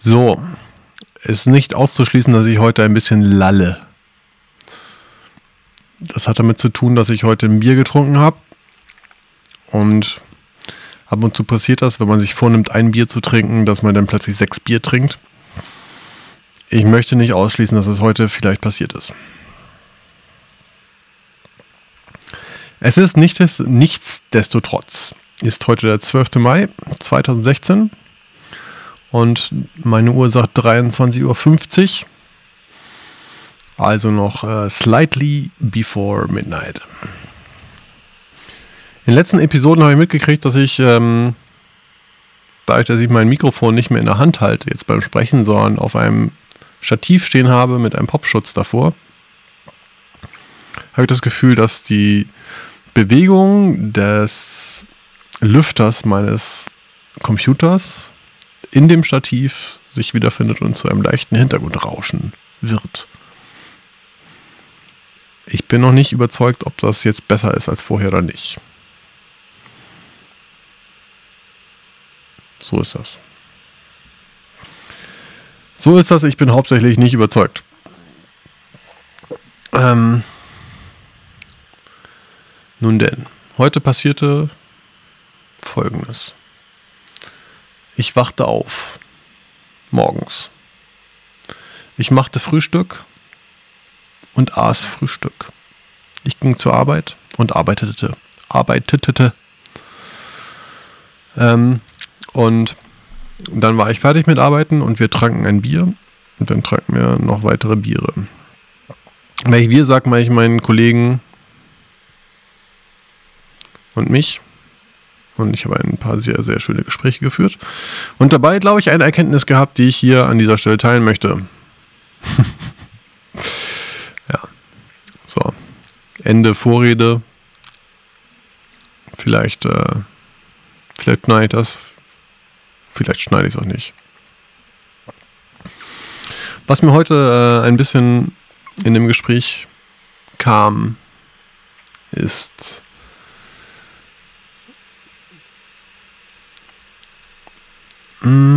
So, ist nicht auszuschließen, dass ich heute ein bisschen lalle. Das hat damit zu tun, dass ich heute ein Bier getrunken habe. Und ab und zu passiert das, wenn man sich vornimmt, ein Bier zu trinken, dass man dann plötzlich sechs Bier trinkt. Ich möchte nicht ausschließen, dass es heute vielleicht passiert ist. Es ist nicht des, nichtsdestotrotz. Ist heute der 12. Mai 2016 und meine Uhr sagt 23.50 Uhr. Also noch äh, slightly before midnight. In den letzten Episoden habe ich mitgekriegt, dass ich, ähm, dadurch, dass ich mein Mikrofon nicht mehr in der Hand halte, jetzt beim Sprechen, sondern auf einem Stativ stehen habe mit einem Popschutz davor, habe ich das Gefühl, dass die Bewegung des Lüfters meines Computers in dem Stativ sich wiederfindet und zu einem leichten Hintergrundrauschen wird. Ich bin noch nicht überzeugt, ob das jetzt besser ist als vorher oder nicht. So ist das. So ist das, ich bin hauptsächlich nicht überzeugt. Ähm, nun denn, heute passierte Folgendes. Ich wachte auf. Morgens. Ich machte Frühstück und aß Frühstück. Ich ging zur Arbeit und arbeitete. Arbeitete. Ähm, und dann war ich fertig mit Arbeiten und wir tranken ein Bier. Und dann tranken wir noch weitere Biere. Wenn ich wir sage, meine ich meinen Kollegen und mich. Und ich habe ein paar sehr, sehr schöne Gespräche geführt. Und dabei, glaube ich, eine Erkenntnis gehabt, die ich hier an dieser Stelle teilen möchte. ja. So. Ende Vorrede. Vielleicht, äh, vielleicht schneide ich das. Vielleicht schneide ich es auch nicht. Was mir heute äh, ein bisschen in dem Gespräch kam, ist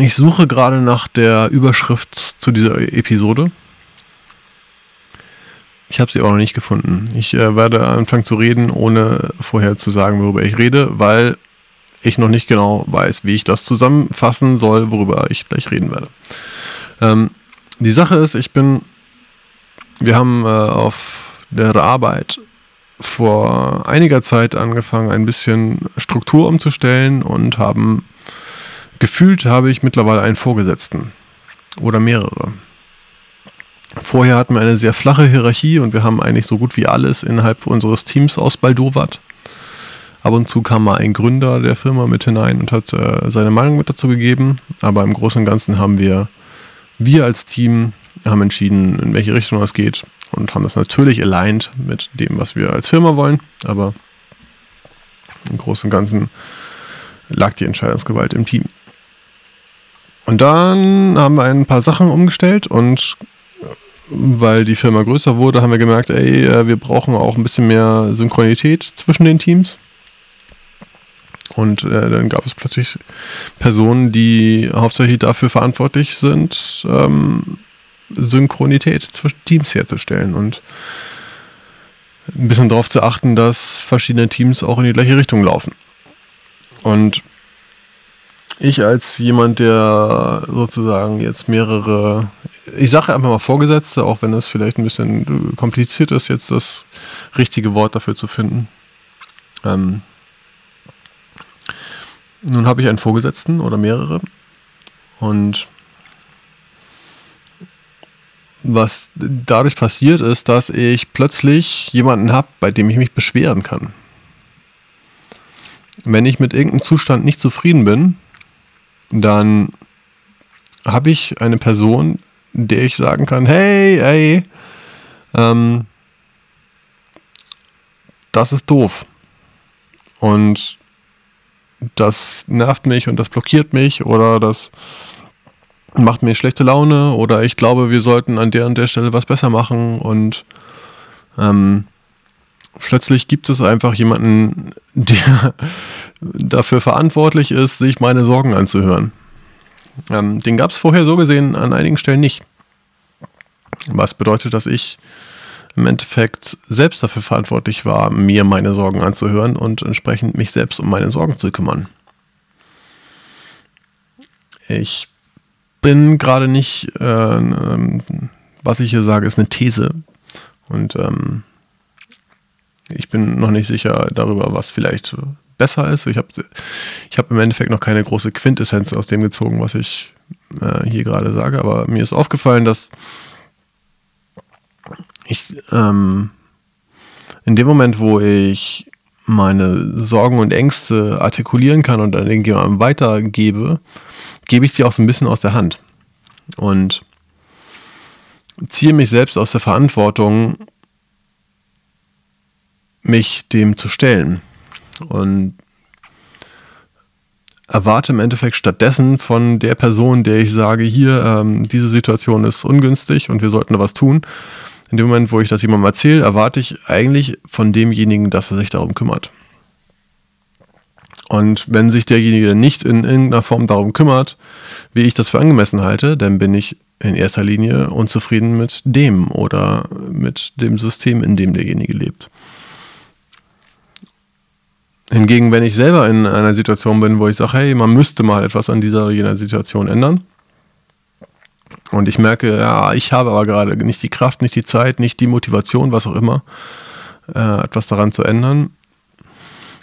ich suche gerade nach der Überschrift zu dieser Episode. Ich habe sie auch noch nicht gefunden. Ich äh, werde anfangen zu reden, ohne vorher zu sagen, worüber ich rede, weil ich noch nicht genau weiß, wie ich das zusammenfassen soll, worüber ich gleich reden werde. Ähm, die Sache ist, ich bin, wir haben äh, auf der Arbeit vor einiger Zeit angefangen, ein bisschen Struktur umzustellen und haben Gefühlt habe ich mittlerweile einen Vorgesetzten oder mehrere. Vorher hatten wir eine sehr flache Hierarchie und wir haben eigentlich so gut wie alles innerhalb unseres Teams ausbaldowert. Ab und zu kam mal ein Gründer der Firma mit hinein und hat äh, seine Meinung mit dazu gegeben. Aber im Großen und Ganzen haben wir, wir als Team, haben entschieden, in welche Richtung das geht und haben das natürlich aligned mit dem, was wir als Firma wollen. Aber im Großen und Ganzen lag die Entscheidungsgewalt im Team. Und dann haben wir ein paar Sachen umgestellt und weil die Firma größer wurde, haben wir gemerkt, ey, äh, wir brauchen auch ein bisschen mehr Synchronität zwischen den Teams. Und äh, dann gab es plötzlich Personen, die hauptsächlich dafür verantwortlich sind, ähm, Synchronität zwischen Teams herzustellen und ein bisschen darauf zu achten, dass verschiedene Teams auch in die gleiche Richtung laufen. Und ich als jemand, der sozusagen jetzt mehrere, ich sage einfach mal Vorgesetzte, auch wenn es vielleicht ein bisschen kompliziert ist, jetzt das richtige Wort dafür zu finden. Ähm, nun habe ich einen Vorgesetzten oder mehrere und was dadurch passiert ist, dass ich plötzlich jemanden habe, bei dem ich mich beschweren kann. Wenn ich mit irgendeinem Zustand nicht zufrieden bin, dann habe ich eine Person, der ich sagen kann, hey, hey, ähm, das ist doof. Und das nervt mich und das blockiert mich oder das macht mir schlechte Laune oder ich glaube, wir sollten an der und der Stelle was besser machen und ähm, plötzlich gibt es einfach jemanden, der dafür verantwortlich ist, sich meine Sorgen anzuhören. Ähm, den gab es vorher so gesehen an einigen Stellen nicht. Was bedeutet, dass ich im Endeffekt selbst dafür verantwortlich war, mir meine Sorgen anzuhören und entsprechend mich selbst um meine Sorgen zu kümmern. Ich bin gerade nicht, äh, äh, was ich hier sage, ist eine These. Und ähm, ich bin noch nicht sicher darüber, was vielleicht besser ist. Ich habe ich hab im Endeffekt noch keine große Quintessenz aus dem gezogen, was ich äh, hier gerade sage. Aber mir ist aufgefallen, dass ich ähm, in dem Moment, wo ich meine Sorgen und Ängste artikulieren kann und dann irgendjemandem weitergebe, gebe ich sie auch so ein bisschen aus der Hand. Und ziehe mich selbst aus der Verantwortung, mich dem zu stellen. Und erwarte im Endeffekt stattdessen von der Person, der ich sage, hier, ähm, diese Situation ist ungünstig und wir sollten da was tun. In dem Moment, wo ich das jemandem erzähle, erwarte ich eigentlich von demjenigen, dass er sich darum kümmert. Und wenn sich derjenige nicht in irgendeiner Form darum kümmert, wie ich das für angemessen halte, dann bin ich in erster Linie unzufrieden mit dem oder mit dem System, in dem derjenige lebt. Hingegen, wenn ich selber in einer Situation bin, wo ich sage, hey, man müsste mal etwas an dieser oder jener Situation ändern, und ich merke, ja, ich habe aber gerade nicht die Kraft, nicht die Zeit, nicht die Motivation, was auch immer, äh, etwas daran zu ändern,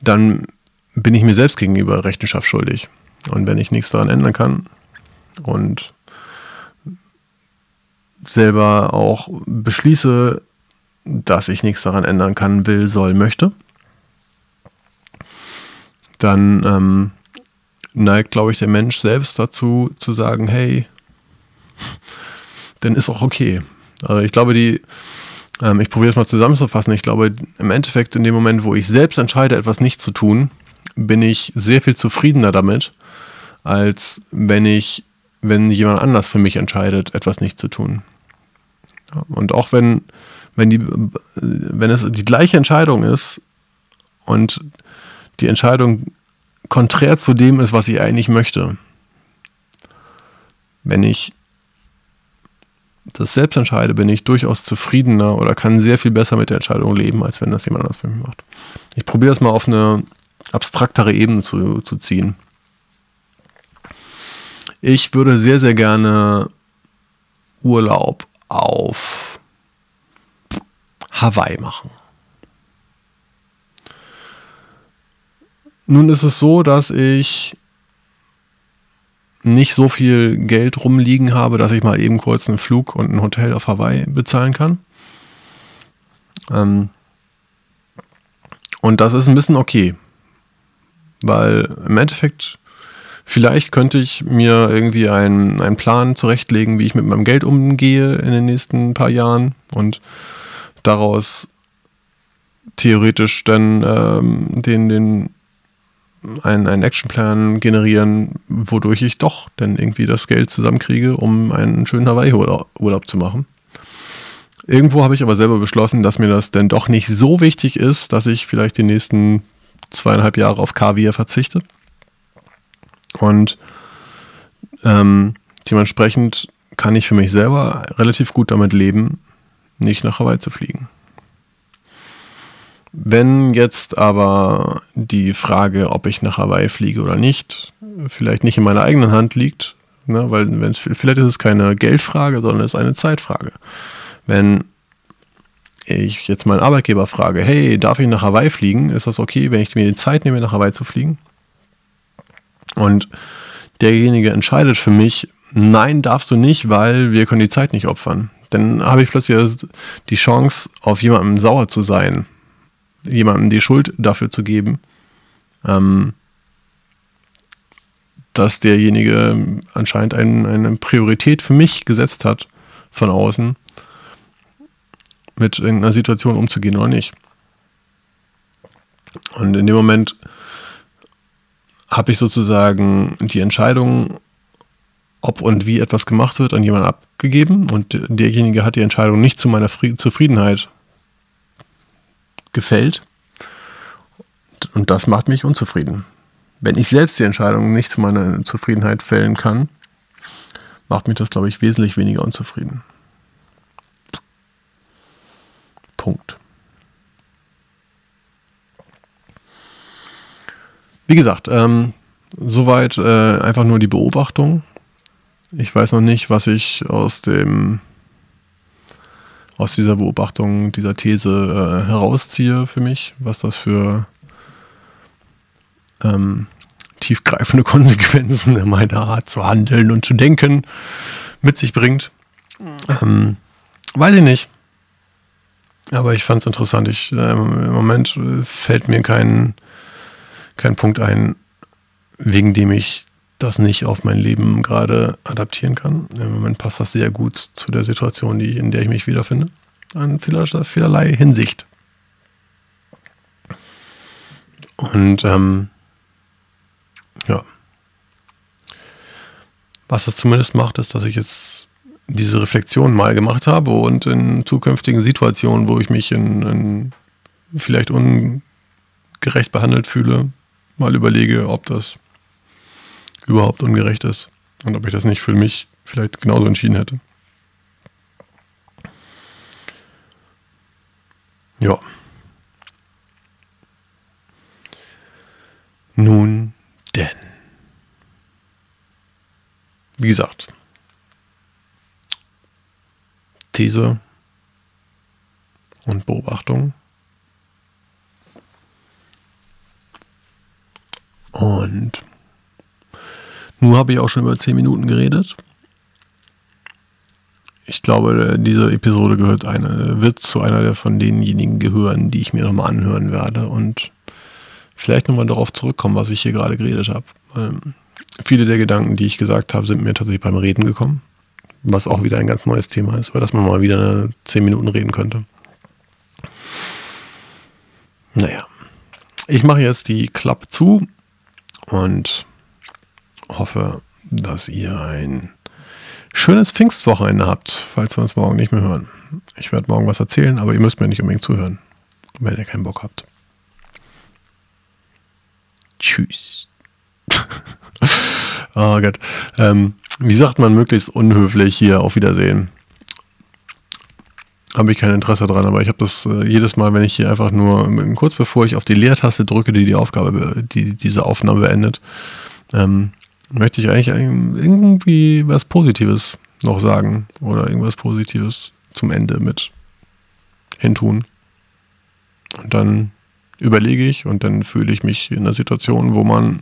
dann bin ich mir selbst gegenüber Rechenschaft schuldig. Und wenn ich nichts daran ändern kann und selber auch beschließe, dass ich nichts daran ändern kann, will, soll, möchte, dann ähm, neigt, glaube ich, der Mensch selbst dazu zu sagen, hey, dann ist auch okay. Also ich glaube, die, ähm, ich probiere es mal zusammenzufassen, ich glaube, im Endeffekt in dem Moment, wo ich selbst entscheide, etwas nicht zu tun, bin ich sehr viel zufriedener damit, als wenn ich, wenn jemand anders für mich entscheidet, etwas nicht zu tun. Und auch wenn, wenn, die, wenn es die gleiche Entscheidung ist und die Entscheidung konträr zu dem ist, was ich eigentlich möchte, wenn ich das selbst entscheide, bin ich durchaus zufriedener oder kann sehr viel besser mit der Entscheidung leben, als wenn das jemand anders für mich macht. Ich probiere das mal auf eine abstraktere Ebene zu, zu ziehen. Ich würde sehr, sehr gerne Urlaub auf Hawaii machen. Nun ist es so, dass ich nicht so viel Geld rumliegen habe, dass ich mal eben kurz einen Flug und ein Hotel auf Hawaii bezahlen kann. Ähm und das ist ein bisschen okay. Weil im Endeffekt, vielleicht könnte ich mir irgendwie einen, einen Plan zurechtlegen, wie ich mit meinem Geld umgehe in den nächsten paar Jahren und daraus theoretisch dann ähm, den, den einen, einen Actionplan generieren, wodurch ich doch dann irgendwie das Geld zusammenkriege, um einen schönen Hawaii-Urlaub zu machen. Irgendwo habe ich aber selber beschlossen, dass mir das dann doch nicht so wichtig ist, dass ich vielleicht die nächsten zweieinhalb Jahre auf Kaviar verzichte. Und ähm, dementsprechend kann ich für mich selber relativ gut damit leben, nicht nach Hawaii zu fliegen. Wenn jetzt aber die Frage, ob ich nach Hawaii fliege oder nicht, vielleicht nicht in meiner eigenen Hand liegt, ne, weil wenn's, vielleicht ist es keine Geldfrage, sondern es ist eine Zeitfrage. Wenn ich jetzt meinen Arbeitgeber frage, hey, darf ich nach Hawaii fliegen? Ist das okay, wenn ich mir die Zeit nehme, nach Hawaii zu fliegen? Und derjenige entscheidet für mich, nein, darfst du nicht, weil wir können die Zeit nicht opfern. Dann habe ich plötzlich die Chance, auf jemanden sauer zu sein jemandem die Schuld dafür zu geben, ähm, dass derjenige anscheinend ein, eine Priorität für mich gesetzt hat von außen, mit irgendeiner Situation umzugehen oder nicht. Und in dem Moment habe ich sozusagen die Entscheidung, ob und wie etwas gemacht wird, an jemanden abgegeben und derjenige hat die Entscheidung nicht zu meiner Zufriedenheit gefällt. Und das macht mich unzufrieden. Wenn ich selbst die Entscheidung nicht zu meiner Zufriedenheit fällen kann, macht mich das, glaube ich, wesentlich weniger unzufrieden. Punkt. Wie gesagt, ähm, soweit äh, einfach nur die Beobachtung. Ich weiß noch nicht, was ich aus dem aus dieser Beobachtung, dieser These äh, herausziehe für mich, was das für ähm, tiefgreifende Konsequenzen in meiner Art zu handeln und zu denken mit sich bringt. Ähm, weiß ich nicht. Aber ich fand es interessant. Ich, äh, Im Moment fällt mir kein, kein Punkt ein, wegen dem ich das nicht auf mein Leben gerade adaptieren kann. Im Moment passt das sehr gut zu der Situation, die, in der ich mich wiederfinde. An vielerlei, vielerlei Hinsicht. Und ähm, ja. Was das zumindest macht, ist, dass ich jetzt diese Reflexion mal gemacht habe und in zukünftigen Situationen, wo ich mich in, in vielleicht ungerecht behandelt fühle, mal überlege, ob das überhaupt ungerecht ist und ob ich das nicht für mich vielleicht genauso entschieden hätte. Ja. Nun denn. Wie gesagt, These und Beobachtung. Und nun habe ich auch schon über 10 Minuten geredet. Ich glaube, diese Episode gehört eine, wird zu einer von denjenigen gehören, die ich mir nochmal anhören werde und vielleicht nochmal darauf zurückkommen, was ich hier gerade geredet habe. Ähm, viele der Gedanken, die ich gesagt habe, sind mir tatsächlich beim Reden gekommen. Was auch wieder ein ganz neues Thema ist, weil dass man mal wieder 10 Minuten reden könnte. Naja. Ich mache jetzt die Klappe zu und hoffe, dass ihr ein schönes Pfingstwochenende habt, falls wir uns morgen nicht mehr hören. Ich werde morgen was erzählen, aber ihr müsst mir nicht unbedingt zuhören, wenn ihr keinen Bock habt. Tschüss. oh Gott. Ähm, wie sagt man möglichst unhöflich hier auf Wiedersehen? Habe ich kein Interesse dran, aber ich habe das äh, jedes Mal, wenn ich hier einfach nur kurz bevor ich auf die Leertaste drücke, die die Aufgabe, die diese Aufnahme beendet, ähm, möchte ich eigentlich irgendwie was Positives noch sagen oder irgendwas Positives zum Ende mit hintun. Und dann überlege ich und dann fühle ich mich in einer Situation, wo man,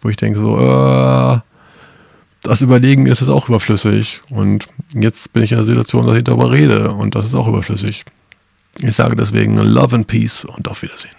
wo ich denke so, äh, das Überlegen ist jetzt auch überflüssig. Und jetzt bin ich in einer Situation, dass ich darüber rede und das ist auch überflüssig. Ich sage deswegen Love and Peace und auf Wiedersehen.